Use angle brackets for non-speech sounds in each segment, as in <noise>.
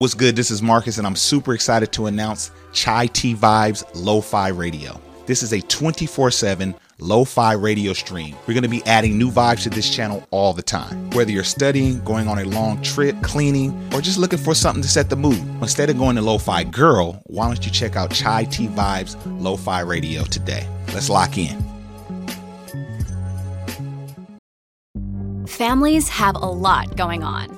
What's good? This is Marcus, and I'm super excited to announce Chai Tea Vibes Lo Fi Radio. This is a 24 7 lo fi radio stream. We're going to be adding new vibes to this channel all the time. Whether you're studying, going on a long trip, cleaning, or just looking for something to set the mood. Instead of going to Lo Fi Girl, why don't you check out Chai Tea Vibes Lo Fi Radio today? Let's lock in. Families have a lot going on.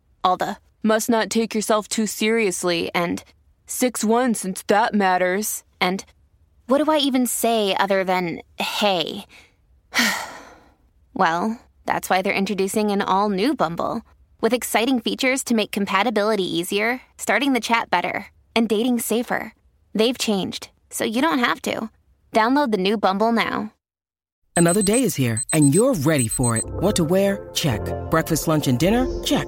All the must not take yourself too seriously and 6 1 since that matters. And what do I even say other than hey? <sighs> well, that's why they're introducing an all new Bumble with exciting features to make compatibility easier, starting the chat better, and dating safer. They've changed, so you don't have to. Download the new Bumble now. Another day is here, and you're ready for it. What to wear? Check. Breakfast, lunch, and dinner? Check.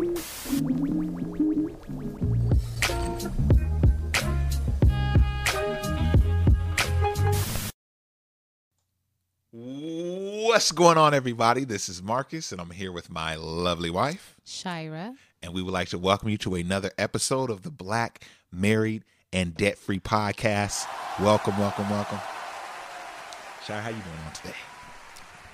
What's going on, everybody? This is Marcus, and I'm here with my lovely wife, Shira. and we would like to welcome you to another episode of the Black, Married, and Debt Free Podcast. Welcome, welcome, welcome. Shira, how you doing on today?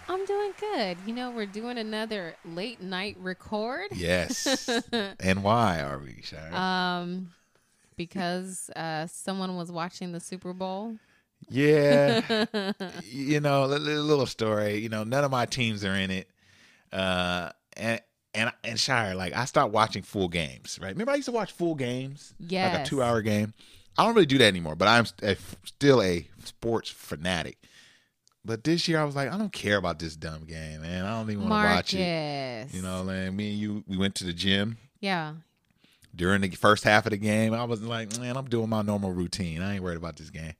I'm doing good. You know, we're doing another late night record. Yes. <laughs> and why are we, Shira? Um, because uh, someone was watching the Super Bowl. Yeah. <laughs> you know, a little story. You know, none of my teams are in it. Uh, and and and Shire, like I stopped watching full games. Right? Remember, I used to watch full games, like a two-hour game. I don't really do that anymore, but I'm st- a- still a sports fanatic. But this year, I was like, I don't care about this dumb game, man. I don't even want to watch it. You know, like me and you, we went to the gym Yeah. during the first half of the game. I was like, man, I'm doing my normal routine. I ain't worried about this game.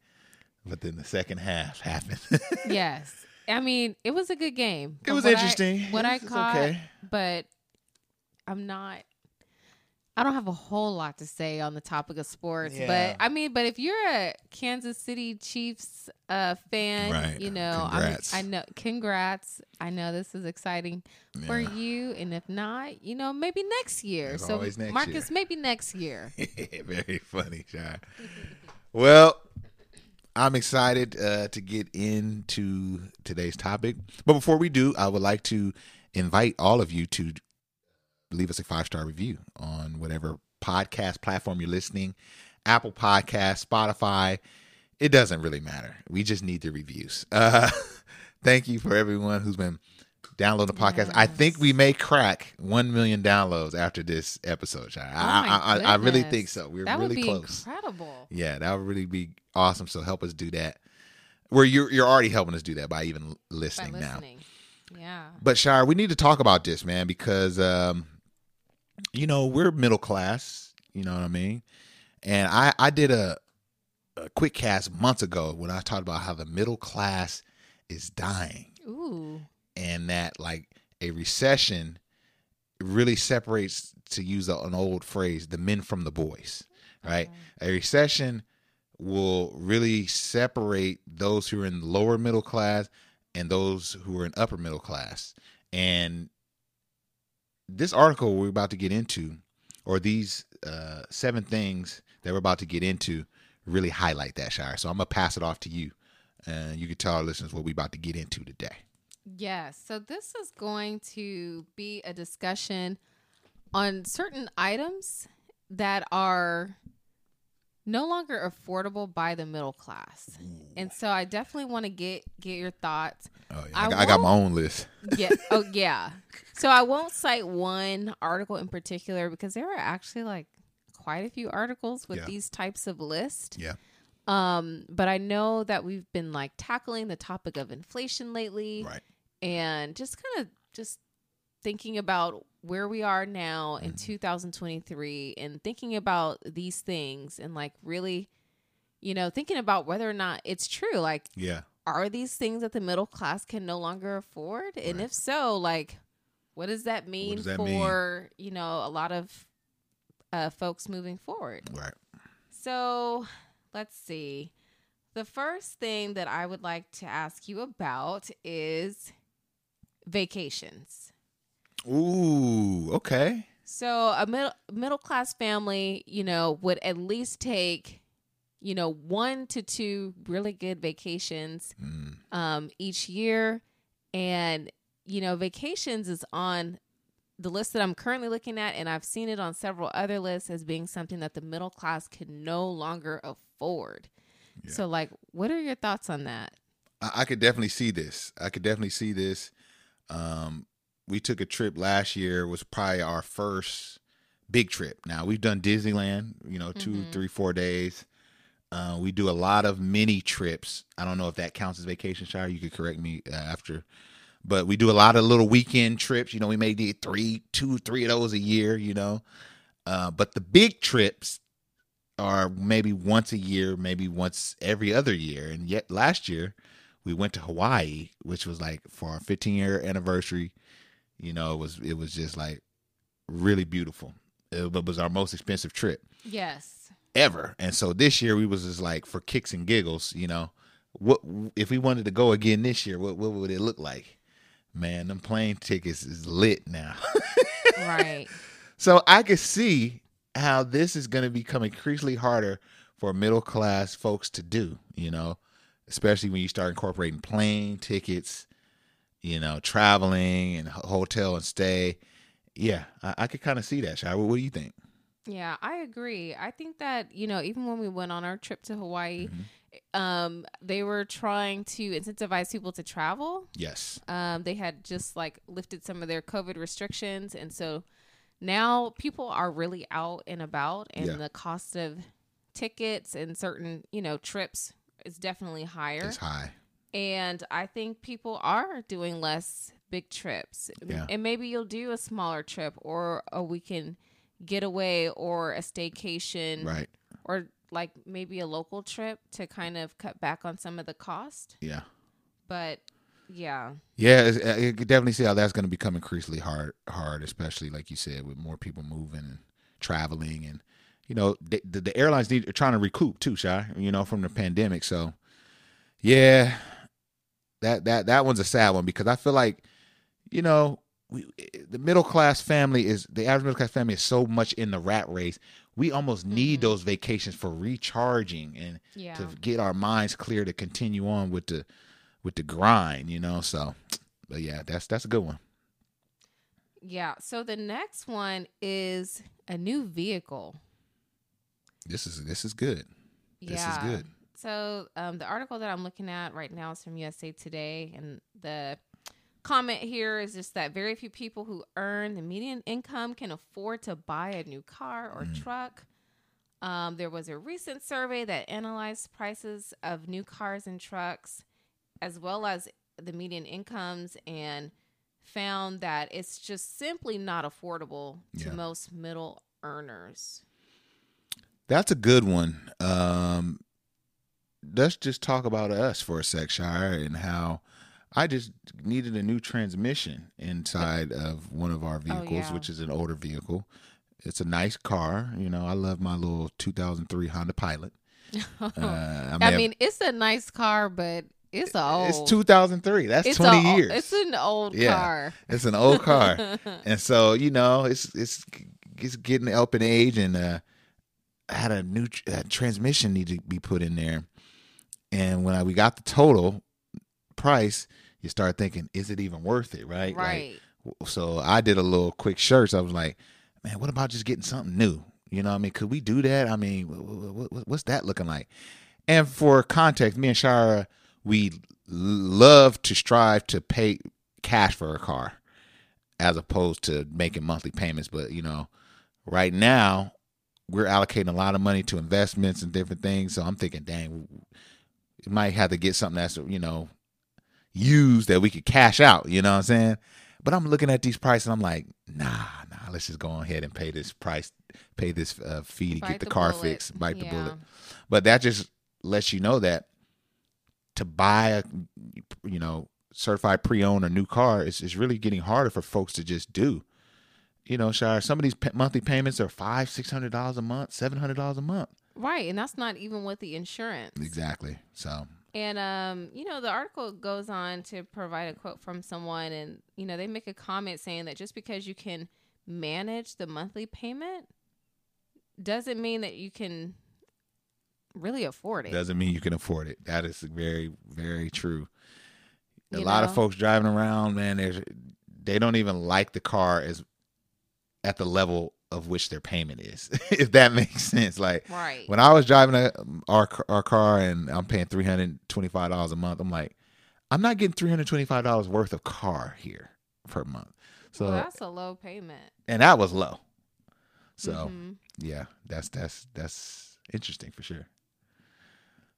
But then the second half happened. <laughs> Yes. I mean, it was a good game. It was what I- interesting. what I It's- it's caught, okay. but I'm not. I don't have a whole lot to say on the topic of sports, Yeah. but I mean, but if you're a Kansas City Chiefs uh, fan, Right. you know, Congrats. I know, congrats. I know this is exciting for you, and if not, you know, maybe next year. There's so, next Marcus, year. maybe next year. <laughs> Very funny, Shy. Well, I'm excited uh, to get into today's topic. But before we do, I would like to invite all of you to leave us a five star review on whatever podcast platform you're listening Apple Podcast, Spotify. It doesn't really matter. We just need the reviews. Uh, <laughs> thank you for everyone who's been downloading the podcast. I think we may crack 1 million downloads after this episode. Oh I, I, I really think so. We're that really would be close. incredible. Yeah, that would really be awesome. So help us do that. Where you're you're already helping us do that by even By listening, now. yeah. But Shire, we need to talk about this, man, because um, you know we're middle class. You know what I mean? And I I did a, a quick cast months ago when I talked about how the middle class is dying Ooh. And that like a recession really separates to use an old phrase the men from the boys right? A recession will really separate those who are in the lower middle class and those who are in upper middle class. And this article we're about to get into or these uh, seven things that we're about to get into really highlight that shire. So i'm gonna pass it off to you and you can tell our listeners what we're about to get into today Yes. So this is going to be a discussion on certain items that are no longer affordable by the middle class. And so I definitely want to get get your thoughts. Oh yeah, I I, got- I got my own list. Yeah. <laughs> oh yeah. So I won't cite one article in particular because there are actually like quite a few articles with Yeah. these types of lists. Yeah, Um, but I know that we've been like tackling the topic of inflation lately. right. And just kind of just thinking about where we are now in Mm-hmm. 2023 and thinking about these things and like really you know thinking about whether or not it's true like Yeah, are these things that the middle class can no longer afford and Right. if so like what does that mean does that mean? for you know a lot of uh, folks moving forward right. so let's see. The first thing that I would like to ask you about is vacations. Ooh, okay. So a middle middle class family, you know, would at least take, you know, one to two really good vacations Mm, um, each year, and you know, vacations is on the list that I'm currently looking at, and I've seen it on several other lists as being something that the middle class can no longer afford. Yeah. So, like, what are your thoughts on that? I, I could definitely see this. I could definitely see this. Um, we took a trip last year. It was probably our first big trip. Now we've done Disneyland. You know, 2 Mhm. three, four days. Uh, we do a lot of mini trips. I don't know if that counts as vacation, Shire. You could correct me uh, after. But we do a lot of little weekend trips. You know, we may do three, two, three of those a year. You know, uh, but the big trips are maybe once a year, maybe once every other year. And yet last year we went to Hawaii, which was like for our 15 year anniversary. You know, it was it was just like really beautiful. It was our most expensive trip Yes. ever. And so this year we was just like for kicks and giggles, you know. What if we wanted to go again this year? What what would it look like? Man, them plane tickets is lit now. Right. <laughs> So I could see how this is going to become increasingly harder for middle class folks to do, you know, especially when you start incorporating plane tickets, you know, traveling and hotel and stay. Yeah, I, I could kind of see that. Shai. What, do you think? yeah, I agree. I think that, you know, even when we went on our trip to Hawaii, Mm-hmm. um, they were trying to incentivize people to travel. Yes. Um, they had just like lifted some of their COVID restrictions, and so now people are really out and about, and Yeah. the cost of tickets and certain you know trips is definitely higher. It's high. And I think people are doing less big trips, Yeah. and maybe you'll do a smaller trip or a weekend getaway or a staycation, Right. or like maybe a local trip to kind of cut back on some of the cost. Yeah. But yeah. Yeah, uh, you could definitely see how that's going to become increasingly hard, hard, especially like you said, with more people moving and traveling, and you know, the, the, the airlines need are trying to recoup too, shy, you know, from the pandemic. So, yeah, that that that one's a sad one because I feel like, you know, we, the middle class family is the average middle class family is so much in the rat race. We almost need mm-hmm. those vacations for recharging and Yeah. to get our minds clear to continue on with the with the grind, you know. So, but yeah, that's that's a good one. Yeah. So the next one is a new vehicle. This is this is good. This is yeah. good. So um, the article that I'm looking at right now is from USA Today, and the comment here is just that very few people who earn the median income can afford to buy a new car or truck. Um, there was a recent survey that analyzed prices of new cars and trucks, as well as the median incomes, and found that it's just simply not affordable to Yeah. most middle earners. That's a good one. Um, let's just talk about us for a sec, Shire, and how I just needed a new transmission inside of one of our vehicles, yeah. which is an older vehicle. It's a nice car. You know, I love my little 2003 Honda Pilot. <laughs> Uh, I, may I mean, it's a nice car, but it's old. it's 2003. That's It's 20 a- years. It's an old Yeah. car. It's an old car, <laughs> and so you know it's it's it's getting up in age, and uh, had a new tr- uh, transmission need to be put in there. And when I, we got the total price, you start thinking, is it even worth it? Right, Right. w- so I did a little quick search. I was like, man, what about just getting something new? You know, what I mean, could we do that? I mean, wh- wh- what's that looking like? And for context, me and Shara, we love to strive to pay cash for a car as opposed to making monthly payments. But you know, right now we're allocating a lot of money to investments and different things. So I'm thinking, dang, we might have to get something that's you know used that we could cash out. You know what I'm saying? But I'm looking at these prices and I'm like, nah, nah, let's just go ahead and pay this price, pay this uh, fee to Bite get the, the car bullet. fixed, bite the bullet. But that just lets you know that to buy a, you know, certified pre-owned or new car is, is really getting harder for folks to just do. You know, Shire, some of these monthly payments are five, six hundred dollars a month, seven hundred dollars a month. Right, and that's not even with the insurance. Exactly. So And um, you know, the article goes on to provide a quote from someone and you know, they make a comment saying that just because you can manage the monthly payment doesn't mean that you can really afford it. doesn't mean you can afford it. That is very, very true. A You lot of folks driving around, man, there's they don't even like the car as at the level of which their payment is, <laughs> if that makes sense. Like Right. when I was driving a, our our car and I'm paying three hundred twenty five dollars a month, I'm like, I'm not getting three hundred twenty five dollars worth of car here per month. So well, that's a low payment. and that was low. So Mhm. yeah, that's that's that's interesting for sure.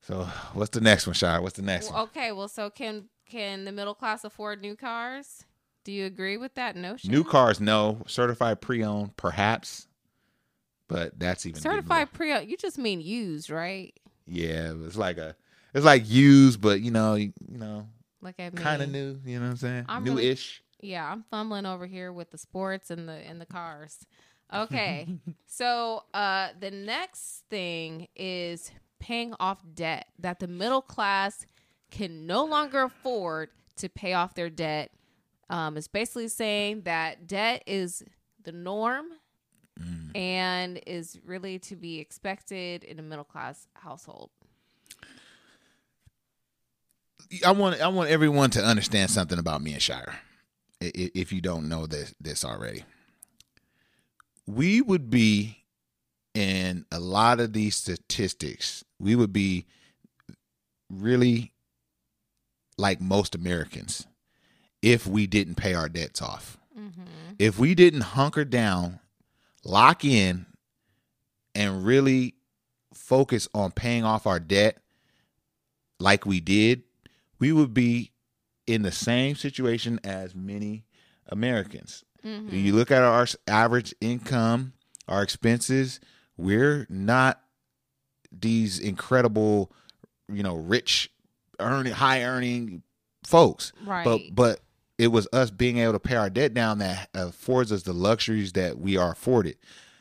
So what's the next one, Shire? What's the next Well, one? okay, well so can can the middle class afford new cars? Do you agree with that notion? New cars, no. Certified pre-owned, perhaps. But that's even Certified pre-owned. you just mean used, right? Yeah, it's like a it's like used, but you know, you, you know, Like kind of new. You know what I'm saying? I'm New-ish. Yeah, I'm fumbling over here with the sports and the and the cars. Okay. <laughs> so uh the next thing is paying off debt that the middle class can no longer afford to pay off their debt. Um it's basically saying that debt is the norm Mm. and is really to be expected in a middle class household. I want I want everyone to understand something about me and Shire. If you don't know this this already, we would be in a lot of these statistics. We would be really like most Americans if we didn't pay our debts off. If we didn't hunker down, lock in, and really focus on paying off our debt like we did, we would be in the same situation as many Americans. Mm-hmm. You look at our average income, our expenses, we're not these incredible, you know, rich, earning, high earning folks. Right. But but it was us being able to pay our debt down that affords us the luxuries that we are afforded.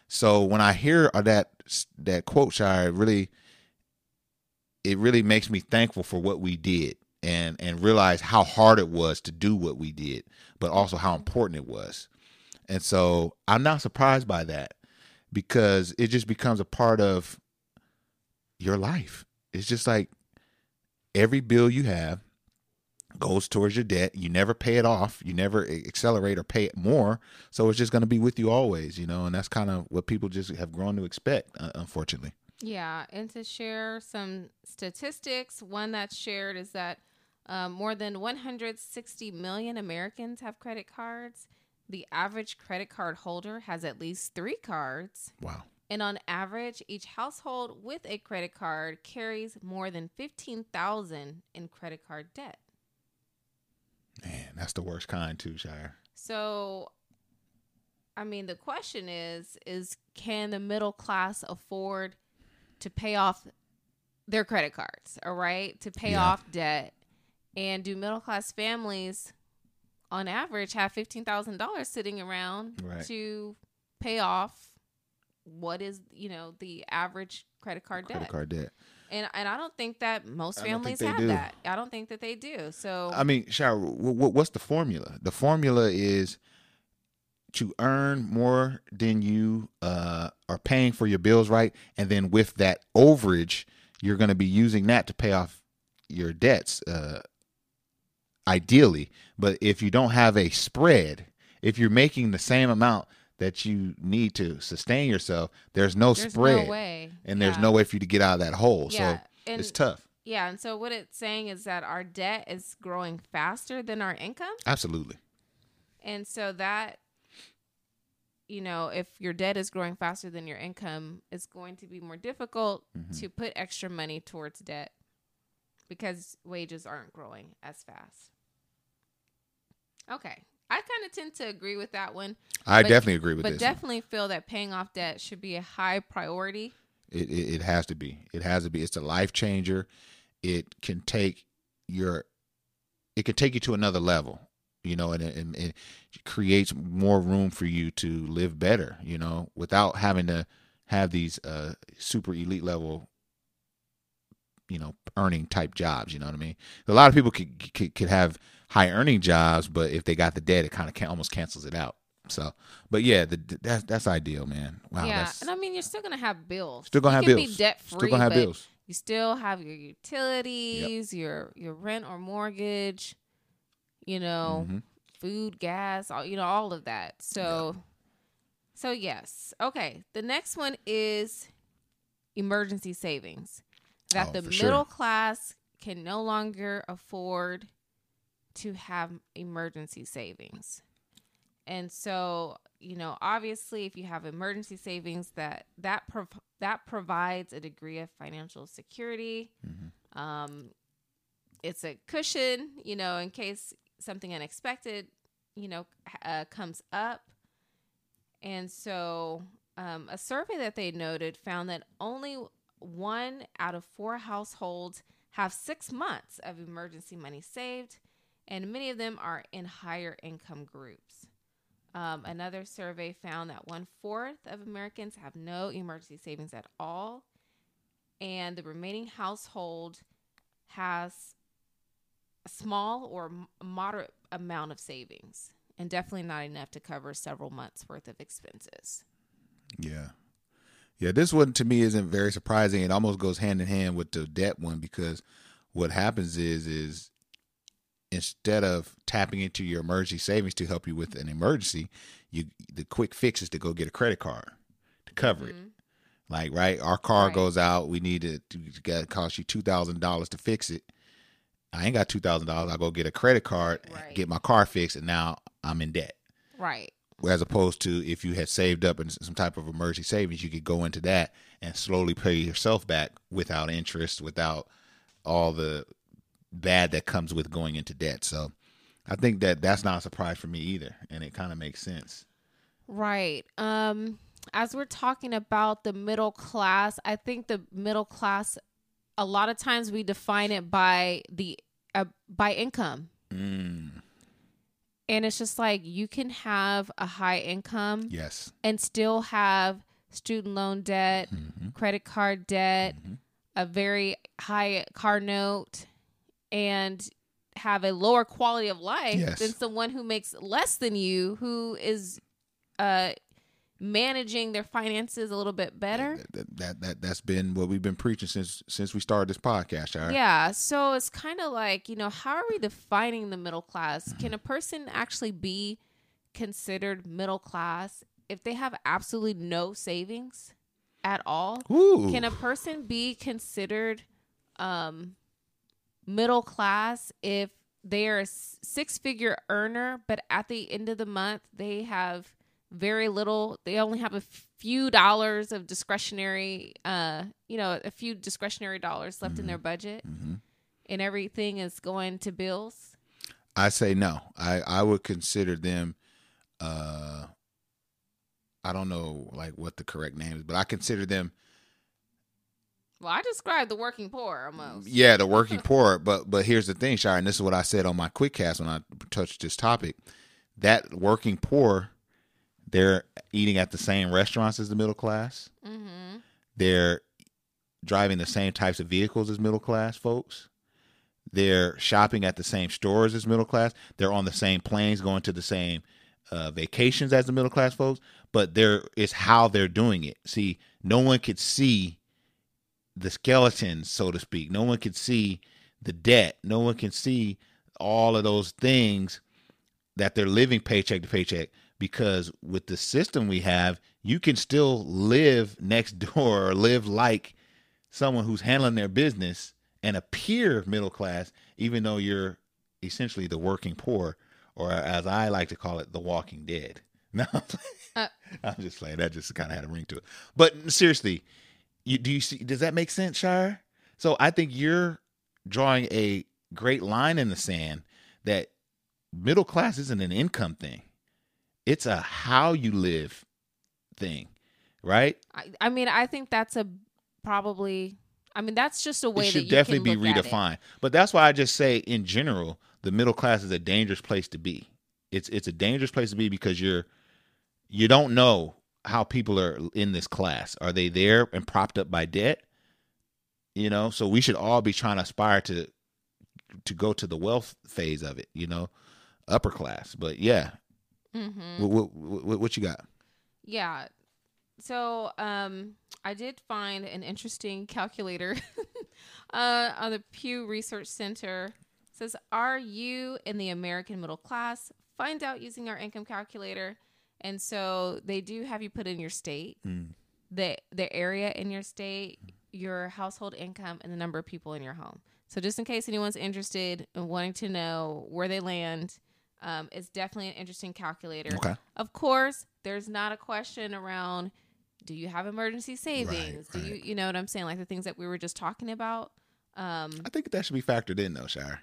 So when I hear that that quote, Shire, it really it really makes me thankful for what we did and and realize how hard it was to do what we did, but also how important it was. And so I'm not surprised by that because it just becomes a part of your life. It's just like every bill you have goes towards your debt. You never pay it off. You never accelerate or pay it more. So it's just going to be with you always, you know, and that's kind of what people just have grown to expect, uh, unfortunately. Yeah, and to share some statistics, one that's shared is that um, more than 160 million Americans have credit cards. The average credit card holder has at least three cards. Wow. And on average, each household with a credit card carries more than 15,000 in credit card debt. Man, that's the worst kind too, Shire. So I mean, the question is is can the middle class afford to pay off their credit cards, all right? To pay Yeah. off debt. And do middle class families on average have $15,000 sitting around Right. to pay off what is, you know, the average credit card Credit debt? card debt. And and I don't think that most I don't think families have do. that. I don't think that they do. So I mean, w- what's the formula? The formula is to earn more than you uh, are paying for your bills, right? And then with that overage, you're going to be using that to pay off your debts, uh, ideally. But if you don't have a spread, if you're making the same amount that you need to sustain yourself, there's no There's spread, no way. and there's no way for you to get out of that hole. Yeah, so and- it's tough. Yeah, and so what it's saying is that our debt is growing faster than our income. Absolutely. And so that, you know, if your debt is growing faster than your income, it's going to be more difficult Mm-hmm. to put extra money towards debt because wages aren't growing as fast. Okay. I kind of tend to agree with that one. I but- definitely agree with but this. one. definitely feel that paying off debt should be a high priority. It, it it has to be. It has to be. It's a life changer. It can take your it can take you to another level, you know, and, it- and it creates more room for you to live better, you know, without having to have these uh super elite level you know earning type jobs you know what i mean a lot of people could could, could have high earning jobs but if they got the debt it kind of can, almost cancels it out so but yeah the, that's that's ideal man wow yeah, and I mean you're still gonna have bills. Still gonna You have can bills. Be debt free. Still gonna have bills. You still have your utilities, your your rent or mortgage, you know, Mhm. food, gas, all you know, all of that. So, so yes, okay. The next one is emergency savings that Oh, the middle sure. class can no longer afford to have emergency savings. And so, you know, obviously if you have emergency savings that that prov- that provides a degree of financial security. Mm-hmm. Um it's a cushion, you know, in case something unexpected, you know, uh, comes up. And so, um, a survey that they noted found that only one out of four households have six months of emergency money saved, and many of them are in higher income groups. Um, another survey found that one fourth of Americans have no emergency savings at all, and the remaining household has a small or moderate amount of savings, and definitely not enough to cover several months worth of expenses. Yeah. Yeah, this one to me isn't very surprising. It almost goes hand in hand with the debt one because what happens is is instead of tapping into your emergency savings to help you with an emergency, you the quick fix is to go get a credit card to cover it. Mm-hmm. Like, right, our car Right. goes out, we need it to get cost you two thousand dollars to fix it. I ain't got two thousand dollars. I go get a credit card, Right. get my car fixed, and now I'm in debt Right. as opposed to if you had saved up in some type of emergency savings, you could go into that and slowly pay yourself back without interest, without all the bad that comes with going into debt. So I think that that's not a surprise for me either, and it kind of makes sense. Right. Um as we're talking about the middle class, I think the middle class a lot of times we define it by the uh, by income. Mm, And it's just like you can have a high income yes. and still have student loan debt, Mm-hmm. credit card debt, a very high car note, and have a lower quality of life Yes. than someone who makes less than you, who is uh, managing their finances a little bit better. That, that that that's been what we've been preaching since since we started this podcast. Right. Yeah, so it's kind of like, you know, how are we defining the middle class? Can a person actually be considered middle class if they have absolutely no savings at all? Ooh. Can a person be considered um middle class if they're a six figure earner but at the end of the month they have very little they only have a few dollars of discretionary uh you know a few discretionary dollars left in their budget and everything is going to bills? I say no. I I would consider them uh I don't know like what the correct name is, but I consider them well i described the working poor almost yeah, the working <laughs> poor, but but here's the thing, Shire, and this is what I said on my quick cast when I touched this topic. That working poor, they're eating at the same restaurants as the middle class. mm-hmm. They're driving the same types of vehicles as middle class folks. They're shopping at the same stores as middle class. They're on the same planes, going to the same uh, vacations as the middle class folks. But there is how they're doing it. See, no one could see the skeletons, so to speak. No one can see the debt. No one can see all of those things that they're living paycheck to paycheck. because with the system we have, you can still live next <laughs> door or live like someone who's handling their business and appear middle class, even though you're essentially the working poor, or as I like to call it, the walking dead. <laughs> No, Uh, <laughs> I'm just playing. That just kind of had a ring to it. But seriously, you do you see? Does that make sense, Shire? So I think you're drawing a great line in the sand that middle class isn't an income thing; it's a how you live thing, right? I, I mean, I think that's a probably. I mean, that's just a way it that should you definitely can be redefined. But that's why I just say, in general, the middle class is a dangerous place to be. It's it's a dangerous place to be because you're you don't know how people are in this class. Are they there and propped up by debt? You know, so we should all be trying to aspire to to go to the wealth phase of it. You know, upper class. But yeah, Mm-hmm. what, what, what, what you got? Yeah. So, um, I did find an interesting calculator <laughs> uh, on the Pew Research Center. It says, "Are you in the American middle class?" Find out using our income calculator. And so they do have you put in your state, the the area in your state, your household income, and the number of people in your home. So just in case anyone's interested in wanting to know where they land, um, it's definitely an interesting calculator. Okay. Of course, there's not a question around do you have emergency savings? do you right. you know what I'm saying? Like the things that we were just talking about. Um, I think that should be factored in, though, Shire.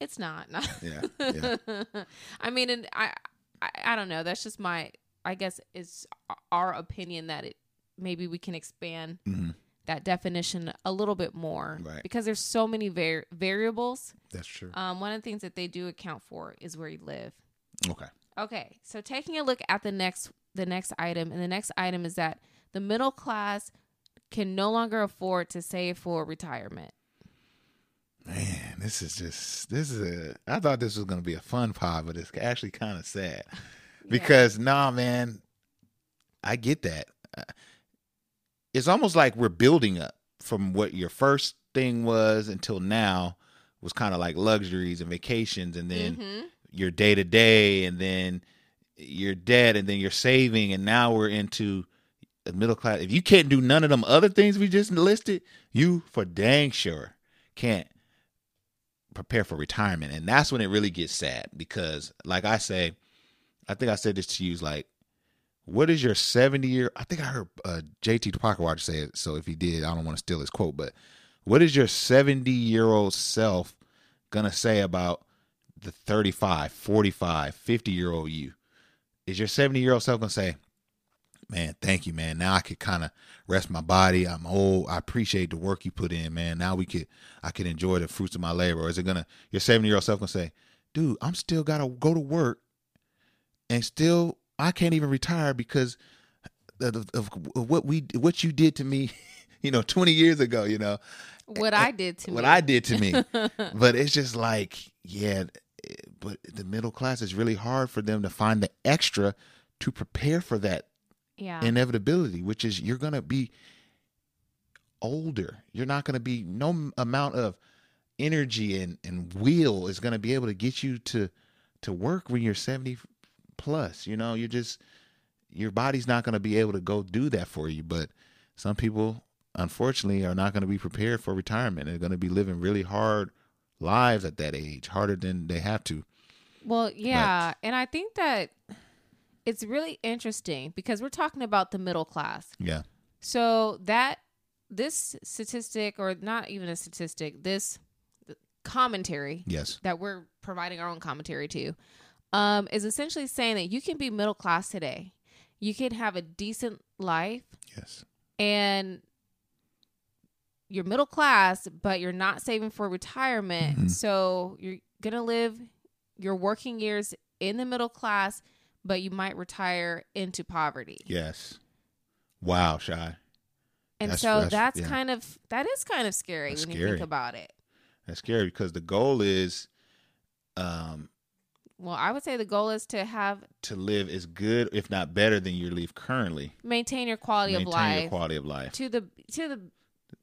it's not. no. <laughs> Yeah, yeah. I mean, and I, I, I don't know. That's just my. I guess it's our opinion that it maybe we can expand Mhm. that definition a little bit more Right. because there's so many var- variables. That's true. Um, one of the things that they do account for is where you live. Okay. Okay, so taking a look at the next the next item, and the next item is that the middle class can no longer afford to save for retirement. Man, this is just this is a. I thought this was gonna be a fun pod, but it's actually kind of sad because nah, man, I get that. Uh, It's almost like we're building up from what your first thing was until now was kind of like luxuries and vacations, and then Mhm. your day to day, and then your debt, and then you're saving, and now we're into middle class. If you can't do none of them other things we just listed, you for dang sure can't prepare for retirement. And that's when it really gets sad because, like I say, I think I said this to you like, what is your 70 year? I think I heard uh, JT Tupac say it. So if he did, I don't want to steal his quote, but what is your 70 year old self going to say about the 35, 45, 50 year old you? Is your 70 year old self going to say, man, thank you, man. Now I could kind of rest my body. I'm old. I appreciate the work you put in, man. Now we could, I could enjoy the fruits of my labor. Or is it gonna, your 70 year old self gonna say, dude, I'm still gotta go to work, and still I can't even retire because of, of, of what we, what you did to me, <laughs> you know, 20 years ago. You know, What I did to what me. I did to me. <laughs> but it's just like, yeah, eh, but the middle class is really hard for them to find the extra to prepare for that yeah. inevitability, which is you're going to be older. You're not going to be no amount of energy and, and will is going to be able to get you to to work when you're 70 plus. You know, you're just your body's not going to be able to go do that for you. But some people, unfortunately, are not going to be prepared for retirement. They're going to be living really hard lives at that age, harder than they have to. Well, yeah, and I think that it's really interesting because we're talking about the middle class. Yeah. So that this statistic, or not even a statistic, this commentary Yes. that we're providing our own commentary to, um, is essentially saying that you can be middle class today. You can have a decent life Yes. and you're middle class, but you're not saving for retirement. Mhm. So you're going to live your working years in the middle class, but you might retire into poverty. Yes. Wow, shy. And That's- so that's- that's, yeah. kind of that is kind of scary That's when you think about it. That's scary because the goal is um Well, I would say the goal is to have to live as good, if not better, than you live currently. maintain your quality Maintain of life your quality of life. to the to the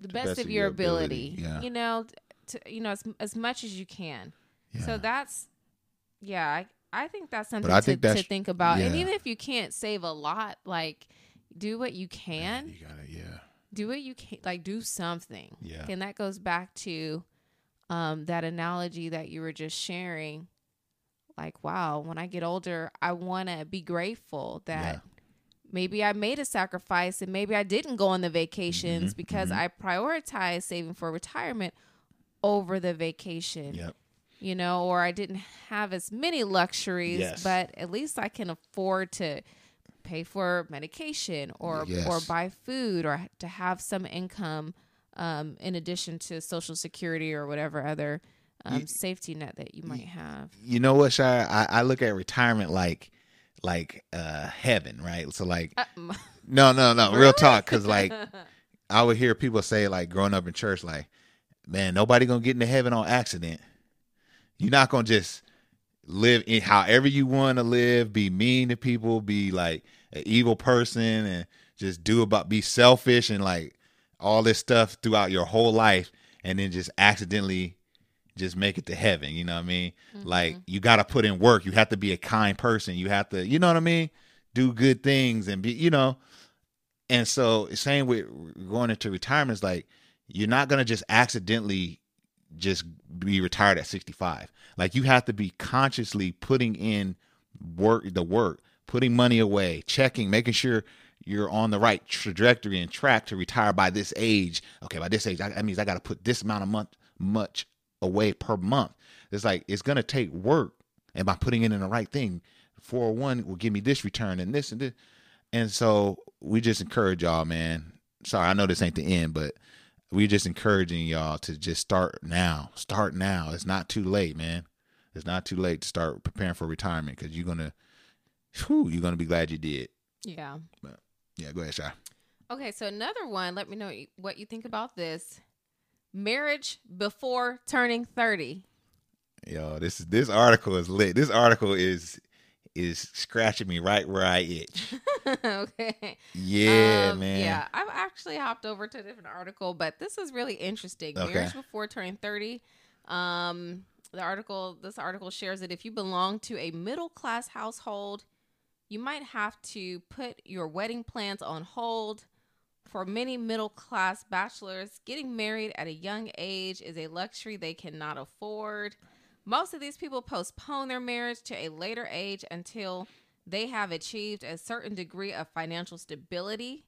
the best, of your ability. yeah. You know, to you know as as much as you can. Yeah. So that's yeah, I I think that's something I to, think to think about. And even if you can't save a lot, like do what you can. You gotta, yeah. do what you can like do something Yeah. and that goes back to um that analogy that you were just sharing like wow when i get older i want to be grateful that Yeah. maybe i made a sacrifice and maybe i didn't go on the vacations Mhm, because mhm. i prioritized saving for retirement over the vacation Yep. You know, or I didn't have as many luxuries, Yes. but at least I can afford to pay for medication or or buy food or to have some income um, in addition to social security or whatever other um, Ye- safety net that you might have. You know what, Shire? I, I look at retirement like like uh heaven, right? So like Uh, <laughs> no, no, no, real talk. Cause like <laughs> I would hear people say like growing up in church, like, man, nobody gonna get into heaven on accident. You're not gonna just live in however you want to live, be mean to people, be like an evil person, and just do about be selfish and like all this stuff throughout your whole life, and then just accidentally just make it to heaven. You know what I mean? Like mm-hmm. you got to put in work. You have to be a kind person. You have to, you know what I mean? Do good things and be, you know. And so, same with going into retirement is like you're not gonna just accidentally just be retired at 65. Like you have to be consciously putting in work, the work, putting money away, checking, making sure you're on the right trajectory and track to retire by this age. Okay, by this age, that means I got to put this amount of month much away per month. It's like it's gonna take work, and by putting it in the right thing, 401 will give me this return and this and this. And so we just encourage y'all, man. Sorry, I know this ain't the end, but we just encouraging y'all to just start now. Start now. It's not too late, man. It's not too late to start preparing for retirement because you're gonna, whew, you're gonna be glad you did. yeah. Yeah, go ahead, Shy. Okay, so another one. Let me know what you think about this. Marriage before turning thirty. Yo, this is this article is lit. This article is is scratching me right where I itch. <laughs> okay. Yeah, Um, man. Yeah, I've actually hopped over to a different article, but this is really interesting. Okay. Marriage before turning 30. Um, the article, this article shares that if you belong to a middle class household, you might have to put your wedding plans on hold. For many middle class bachelors, getting married at a young age is a luxury they cannot afford. Most of these people postpone their marriage to a later age until they have achieved a certain degree of financial stability.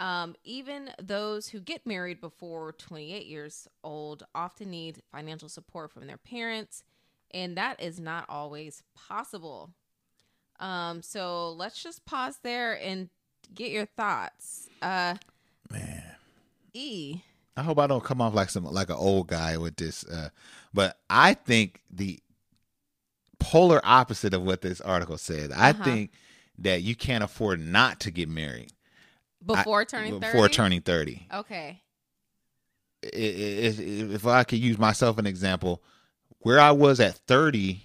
Um, even those who get married before 28 years old often need financial support from their parents, and that is not always possible. Um, so let's just pause there and get your thoughts. Uh, man. E. I hope I don't come off like some like an old guy with this. Uh, but I think the polar opposite of what this article said. I Uh-huh. think that you can't afford not to get married I- Before turning 30? Before turning thirty. Okay. I- I- If, if I could use myself an example, where I was at thirty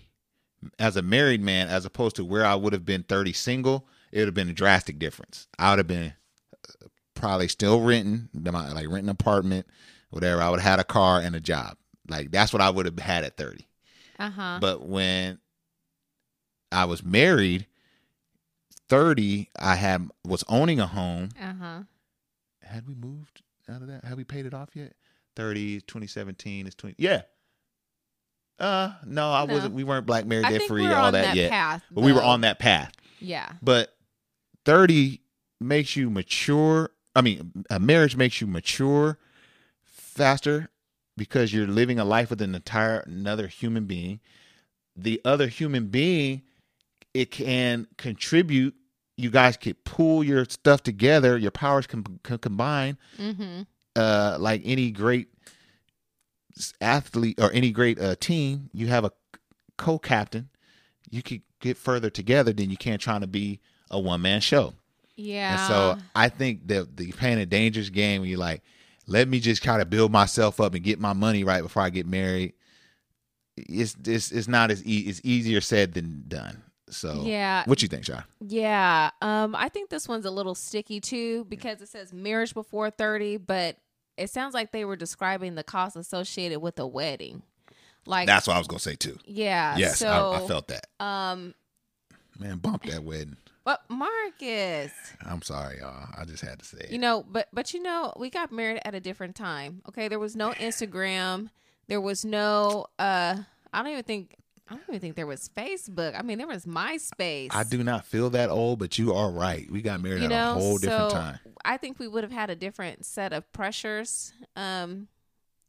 as a married man, as opposed to where I would have been thirty single, it would have been a drastic difference. I would have been probably still renting, like renting an apartment, whatever. I would have had a car and a job. Like that's what I would have had at thirty. Uh huh. But when I was married, thirty, I had was owning a home. Uh huh. Had we moved out of that? Have we paid it off yet? 30, 2017 is twenty. Yeah. Uh no, I No. wasn't. We weren't black married debt free all that, that yet. path, but we were on that path. Yeah. But thirty makes you mature. I mean, a marriage makes you mature faster because you're living a life with an entire another human being. The other human being, it can contribute. You guys can pull your stuff together. Your powers can, can combine. Mm-hmm. Uh, like any great athlete or any great uh, team, you have a co-captain. You could get further together than you can trying to be a one-man show. Yeah. And so I think that the playing a dangerous game when you're like, let me just try to build myself up and get my money right before I get married. It's it's, it's not as e- it's easier said than done. So Yeah. what you think, Shy? Yeah. Um, I think this one's a little sticky too because it says marriage before 30, but it sounds like they were describing the cost associated with a wedding. Like That's what I was gonna say too. yeah. Yes, So I, I felt that. um Man, bump that wedding. But Marcus, I'm sorry, y'all. I just had to say it. you know, but but you know, we got married at a different time. Okay, there was no <sighs> Instagram. There was no uh I don't even think I don't even think there was Facebook. I mean, there was MySpace. I do not feel that old, but you are right. We got married you at know, a whole different so time. I think we would have had a different set of pressures. Um,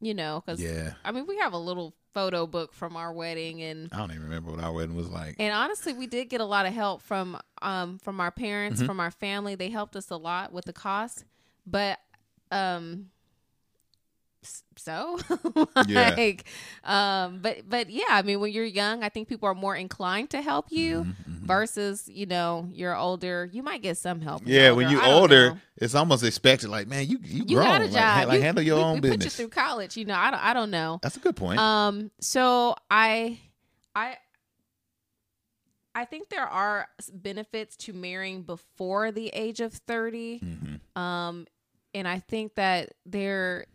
you know, because Yeah. I mean, we have a little photo book from our wedding, and I don't even remember what our wedding was like. and honestly, we did get a lot of help from um from our parents, Mm-hmm. from our family. They helped us a lot with the cost, but um. So, <laughs> Yeah. like, um, but but yeah, I mean, when you're young, I think people are more inclined to help you Mm-hmm, versus you know you're older. You might get some help. yeah, when you're older, know. it's almost expected. Like, man, you you, you grown. got a Like, job. ha- Like, You- handle your we, own we business. Put you through college. You know, I don't. I don't know. That's a good point. Um. So I, I, I think there are benefits to marrying before the age of 30 hmm Um, and I think that there,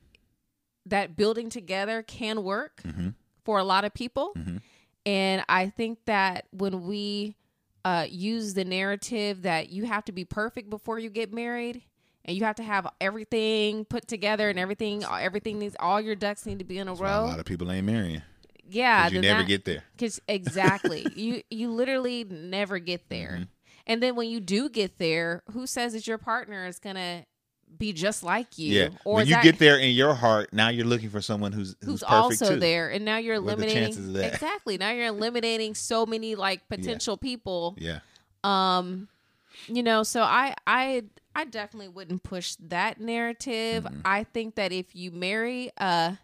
that building together can work hmm for a lot of people. Mhm. And I think that when we uh, use the narrative that you have to be perfect before you get married and you have to have everything put together and everything, everything needs, all your ducks need to be in a That's row. a lot of people ain't marrying. Yeah, you never get there. Cause <laughs> exactly, you you literally never get there, Mm-hmm. and then when you do get there, who says that your partner is gonna be just like you? Yeah. or when you that- get there in your heart, now you're looking for someone who's who's, perfect also too. there, and now you're eliminating chances of that? exactly. Now you're eliminating so many like potential people. Yeah. Um, you know, so I I I definitely wouldn't push that narrative. Mm-hmm. I think that if you marry, uh,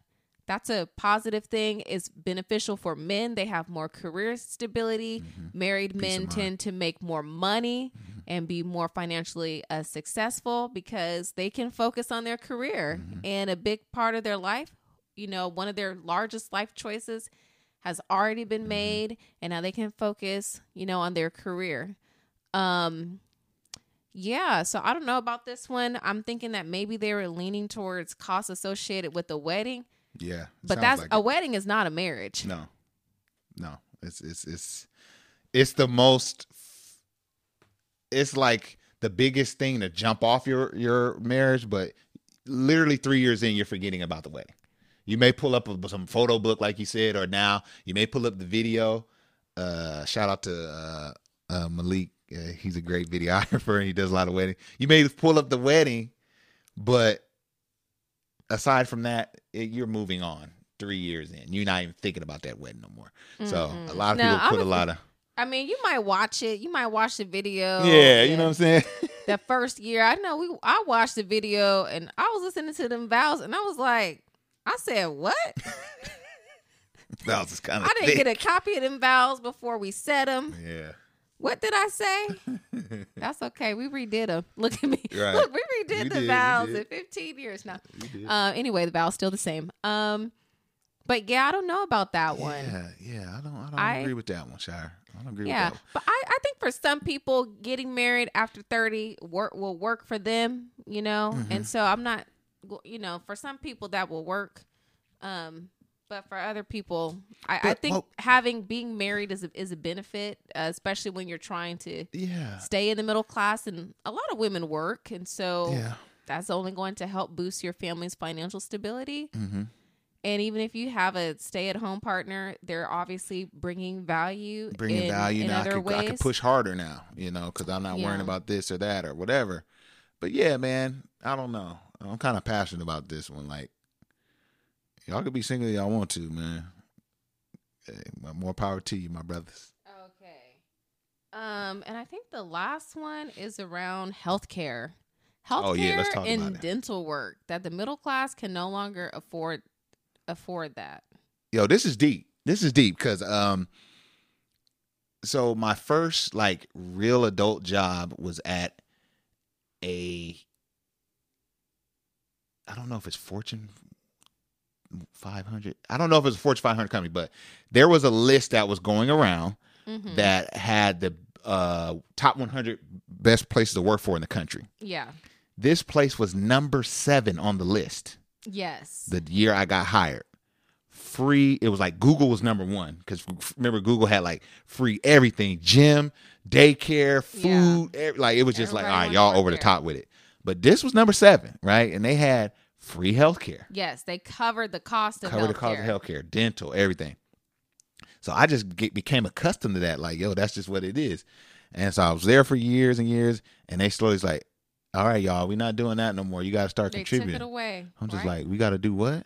that's a positive thing. It's beneficial for men. They have more career stability. Married men Mm-hmm. of mind. Mm-hmm. tend to make more money and be more financially uh, successful because they can focus on their career. Mm-hmm. And a big part of their life, you know, one of their largest life choices has already been Mm-hmm. made and now they can focus, you know, on their career. Um yeah, so I don't know about this one. I'm thinking that maybe they were leaning towards costs associated with the wedding, Yeah. but that's like a it. wedding is not a marriage. No, no. It's it's it's it's the most. It's like the biggest thing to jump off your your marriage, but literally three years in, you're forgetting about the wedding. You may pull up a, some photo book, like you said, or now you may pull up the video. Uh, shout out to uh, uh, Malik. Uh, he's a great videographer. And <laughs> he does a lot of wedding. You may pull up the wedding, but aside from that, it, you're moving on three years in. You're not even thinking about that wedding no more. So a lot of No, people put a- lot of I mean, you might watch it. You might watch the video. yeah, you know what I'm saying. <laughs> The first year, I know we. I watched the video and I was listening to them vows, and I was like, I said, what? <laughs> that was kind of. I didn't get a copy of them vows before we said them. Yeah, What did I say? <laughs> That's okay. We redid them. Look at me. Right. Look, we redid You the did, vows in 15 years now. Uh, anyway, the vows still the same. Um, but yeah, I don't know about that one. yeah, yeah. I don't. I don't I- agree with that one, Shire. I don't agree Yeah, with that. but I, I think for some people, getting married after 30 work will work for them, you know? Mm-hmm. And so I'm not, you know, for some people that will work. Um, but for other people, I, I think well- having being married is a, is a benefit, uh, especially when you're trying to Yeah, stay in the middle class. And a lot of women work. And so yeah. that's only going to help boost your family's financial stability. Mm-hmm. And even if you have a stay at home partner, they're obviously bringing value. Bringing in, value in now. I other could, ways. I could push harder now, you know, because I'm not worrying about this or that or whatever. But yeah, man, I don't know. I'm kind of passionate about this one. Like, y'all could be single y'all want to, man. Hey, more power to you, my brothers. Okay. Um, and I think the last one is around healthcare. Healthcare Oh, yeah, and dental work that the middle class can no longer afford afford that. yo this is deep this is deep because um so my first like real adult job was at a i don't know if it's fortune 500 i don't know if it's a fortune 500 company but there was a list that was going around Mhm. that had the uh top 100 best places to work for in the country Yeah. this place was number seven on the list Yes. the year I got hired. free. It was like Google was number one because remember Google had like free everything, gym, daycare, food, ev- like it was just like all Everybody right, y'all over the top with it. But this was number seven, right? And they had free healthcare, Yes, they covered the cost of cover the cost of healthcare. healthcare, dental, everything. So I just get, became accustomed to that. Like, yo, that's just what it is. And so I was there for years and years, and they slowly was like, all right, y'all, we're not doing that no more. You got to start They took contributing. it away. I'm just right? like, we got to do what?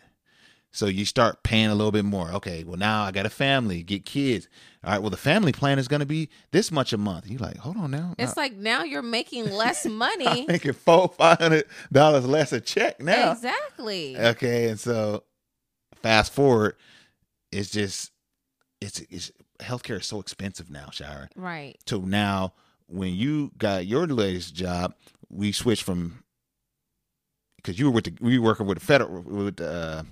So you start paying a little bit more. Okay, well now I got a family, get kids. All right, well the family plan is going to be this much a month. You like, hold on now. it's like now you're making <laughs> less I'm money. making four, five hundred dollars less a check now. Exactly. Okay, and so fast forward, it's just it's it's healthcare is so expensive now, Shira. right. So now when you got your latest job, we switched from because you were with the we were working with the federal with uh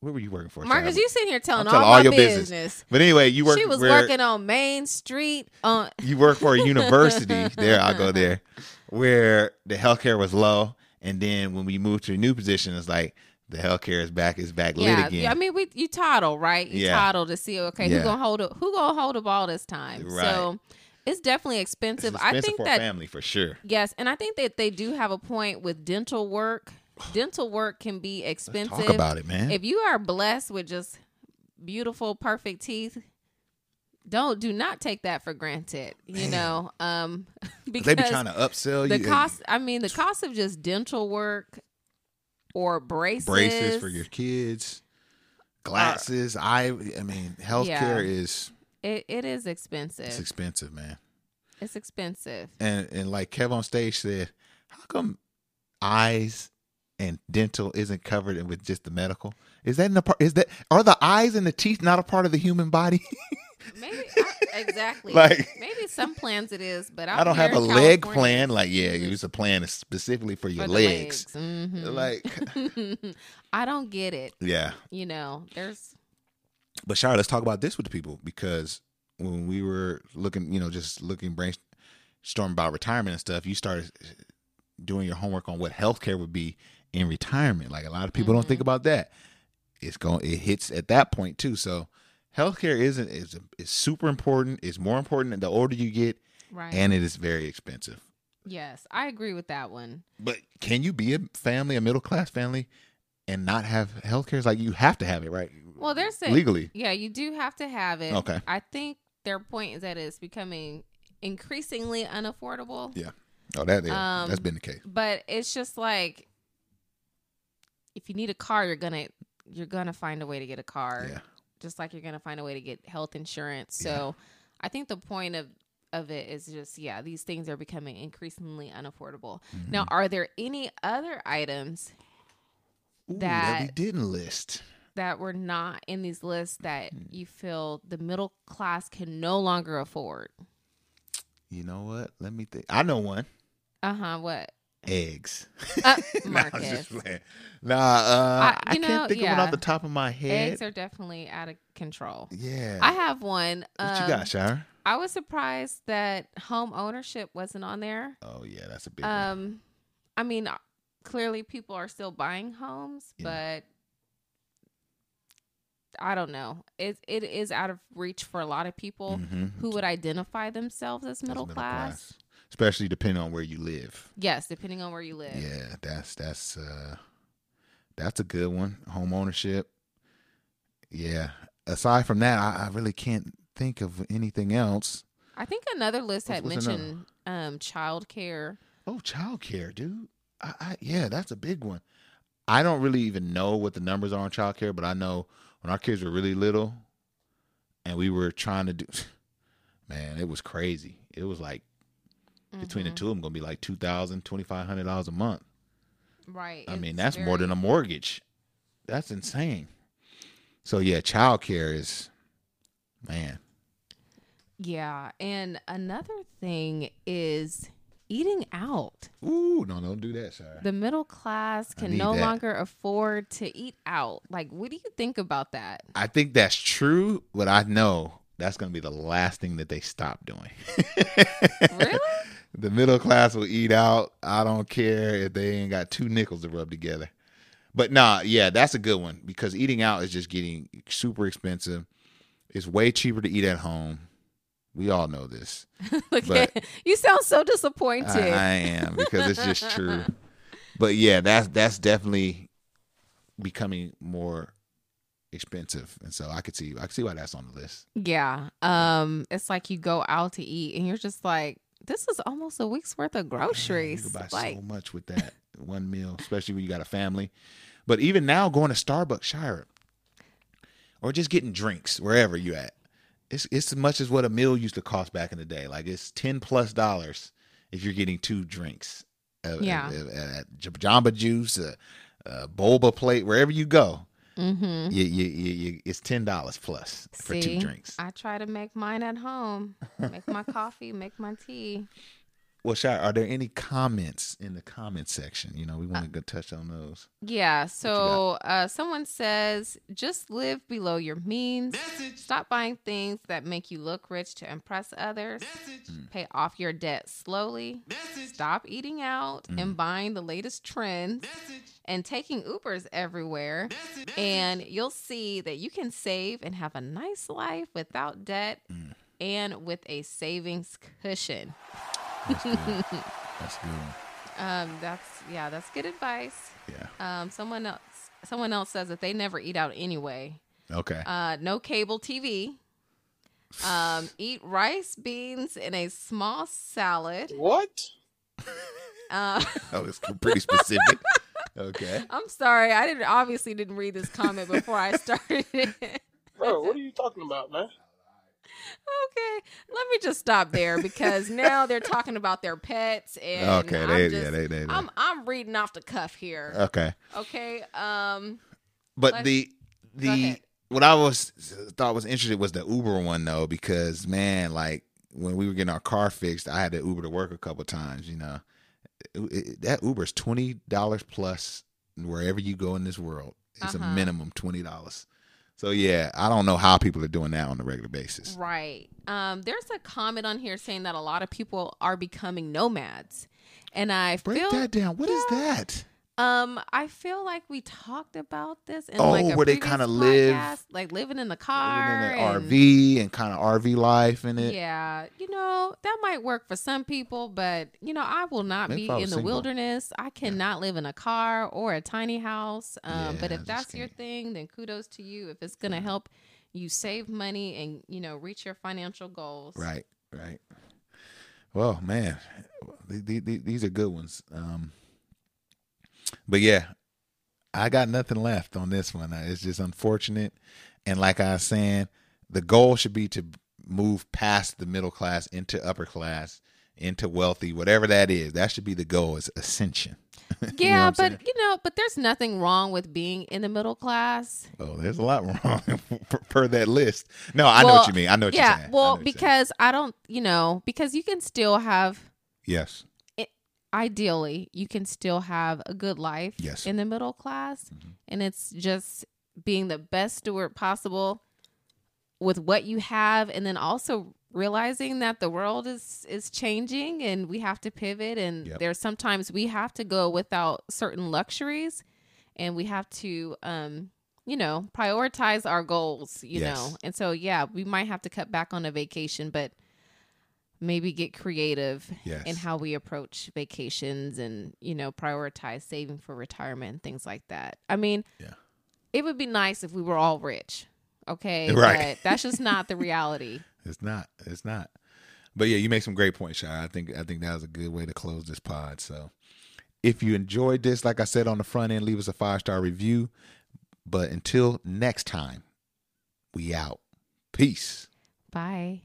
where were you working for? Marcus, Shira? you sitting here telling I'm all, all my your business. business. But anyway, you work. she was where working on Main Street on <laughs> You work for a university. <laughs> there, I'll go there, where the healthcare was low, and then when we moved to a new position, it's like the healthcare is back, is back lit yeah, again. yeah, I mean, we you toddle, right? You Yeah. toddle to see okay Yeah. who gonna hold it, who gonna hold the ball this time. Right. So it's definitely it's expensive. expensive I think for that family for sure. yes, and I think that they do have a point with dental work. Dental work can be Let's expensive. talk about it, man. If you are blessed with just beautiful, perfect teeth, don't do not take that for granted. You know, um, because <laughs> they be trying to upsell the you The cost. I mean, the cost of just dental work or braces, braces for your kids, glasses. I, I mean, healthcare Yeah. is It, it is expensive. it's expensive, man. It's expensive. And and like Kev on stage said, how come eyes and dental isn't covered with just the medical? Is that in the part? Is that are the eyes and the teeth not a part of the human body? <laughs> Maybe I, exactly. Like- maybe some plans it is, but I don't have a leg plan. Like, yeah, use a plan specifically for your for the legs. Mhm. Like, <laughs> I don't get it. <laughs> yeah. You know, there's But Shara, let's talk about this with the people because when we were looking, you know, just looking brainstorming about retirement and stuff, you started uh, doing your homework on what healthcare would be in retirement. Like a lot of people don't think mm-hmm. about that. It's going it hits at that point too. So healthcare isn't is is super important. It's more important the older you get, right. and it is very expensive. yes, I agree with that one. But can you be a family, a middle class family, and not have healthcare? It's like you have to have it, right? Well, they're saying legally. Yeah, you do have to have it. Okay. I think their point is that it's becoming increasingly unaffordable. Yeah. Oh, that yeah, Um, that's been the case. But it's just like if you need a car, you're gonna you're gonna find a way to get a car. Yeah. Just like you're gonna find a way to get health insurance. So I think the point of of it is just yeah, these things are becoming increasingly unaffordable. Mm-hmm. Now, are there any other items Ooh, that- we didn't list. That were not in these lists that Hmm. you feel the middle class can no longer afford? You know what? Let me think. I know one. Uh huh. What? Eggs. Uh, <laughs> Nah, Marcus. just playing. Nah, uh, I- I, you can't know, think of one off the top of my head. Eggs are definitely out of control. yeah. I have one. what um, you got, Shire? I was surprised that home ownership wasn't on there. Oh yeah, that's a big one. Um, I mean, uh, clearly people are still buying homes, Yeah. but I don't know. It it is out of reach for a lot of people Mhm. who would identify themselves as That's middle, class. especially depending on where you live. Yes, depending on where you live. Yeah, that's that's uh, that's a good one. Home ownership. Yeah. Aside from that, I, I really can't think of anything else. I think another list had What's- what's another? mentioned um childcare. Oh, child care, dude. I, I yeah, that's a big one. I don't really even know what the numbers are on child care, but I know when our kids were really little and we were trying to do <laughs> man, it was crazy. It was like between the Mhm. two of them gonna be like two thousand, twenty five hundred dollars a month. Right. I mean, that's more than a mortgage. That's insane. So yeah, childcare is man. Yeah, and another thing is eating out. Ooh, no, don't do that, sir. The middle class can no that. longer afford to eat out. Like, what do you think about that? I think that's true, but I know that's going to be the last thing that they stop doing. Really? <laughs> The middle class will eat out. I don't care if they ain't got two nickels to rub together. But nah, yeah, that's a good one because eating out is just getting super expensive. It's way cheaper to eat at home. We all know this. <laughs> Look at you sound so disappointed. I, I am because it's just true. <laughs> But yeah, that's that's definitely becoming more expensive, and so I could see I could see why that's on the list. yeah. Um, it's like you go out to eat and you're just like, this is almost a week's worth of You groceries. could buy like, so much with that <laughs> one meal, especially when you got a family. But even now, going to Starbucks, Shire, or just getting drinks wherever you at, it's it's as much as what a meal used to cost back in the day. Like it's ten plus dollars if you're getting two drinks. Uh, Yeah. uh, uh, at Jamba Juice, uh, uh, Boba Plate, wherever you go, mm-hmm. you, you, you, you, it's ten dollars plus for two drinks. I try to make mine at home. Make my <laughs> coffee, make my tea. Well, Shire, are there any comments in the comment section? You know, we want to go touch on those. Yeah. So uh, someone says, just live below your means. Stop buying things that make you look rich to impress others. Hmm. Pay off your debt slowly. Stop eating out hmm. and buying the latest trends and taking Ubers everywhere. And you'll see that you can save and have a nice life without debt hmm. and with a savings cushion. That's good. <laughs> That's a good. One. Um, that's yeah, that's good advice. Yeah. Um, someone else someone else says that they never eat out anyway. Okay. Uh, no cable TV. Um, eat rice, beans, and a small salad. What? Uh, <laughs> oh, it's pretty specific. okay. <laughs> I'm sorry, I didn't obviously didn't read this comment before I started it. Bro, what are you talking about, man? Okay, let me just stop there because now they're talking about their pets and Okay, I'm they- just, yeah, they- they- they- I'm I'm reading off the cuff here. Okay. Okay, um, But the the what I was thought was interesting was the Uber one though because man, like when we were getting our car fixed, I had to Uber to work a couple times. You know, It- it- that Uber's twenty dollars plus wherever you go in this world. It's a Uh-huh. minimum twenty dollars. So yeah, I don't know how people are doing that on a regular basis. Right. Um, there's a comment on here saying that a lot of people are becoming nomads. And I Break feel that down. What is Yeah. that? Um I feel like we talked about this in Oh, like a where they kinda live- like living in the car. Living in and- RV and kind of RV life in it. Yeah, you know, that might work for some people, but you know, I will not Maybe be in the single. wilderness. I cannot live in a car or a tiny house. Um, but Yeah, I if that's your thing, then kudos to you. If it's gonna help you save money and you know reach your financial goals, Right, right. Well, man, th- th- th- these are good ones. Um, but yeah, I got nothing left on this one. Uh, It's just unfortunate, and like I was saying, the goal should be to move past the middle class into upper class, into wealthy, whatever that is. That should be the goal. Is ascension. <laughs> You know Yeah, what I'm but you know, but there's nothing wrong with being in the middle class. Oh, there's a lot wrong <laughs> per, per that list. No, I know what you mean. I know what yeah, you're saying. Well, saying. because I don't, you know, because you can still have yes, ideally you can still have a good life Yes. Mm-hmm. in the middle class and it's just being the best steward possible with what you have and then also realizing that the world is is changing and we have to pivot and Yep. there's sometimes we have to go without certain luxuries and we have to um you know prioritize our goals you Yes. know and so yeah we might have to cut back on a vacation but maybe get creative Yes. in how we approach vacations and you know prioritize saving for retirement and things like that i mean Yeah. it would be nice if we were all rich okay <laughs> Right. but that's just not the reality <laughs> It's not. It's not. But yeah, you make some great points, Shy. I think I think that was a good way to close this pod. So if you enjoyed this, like I said on the front end, leave us a five star review. But until next time, we out. Peace. bye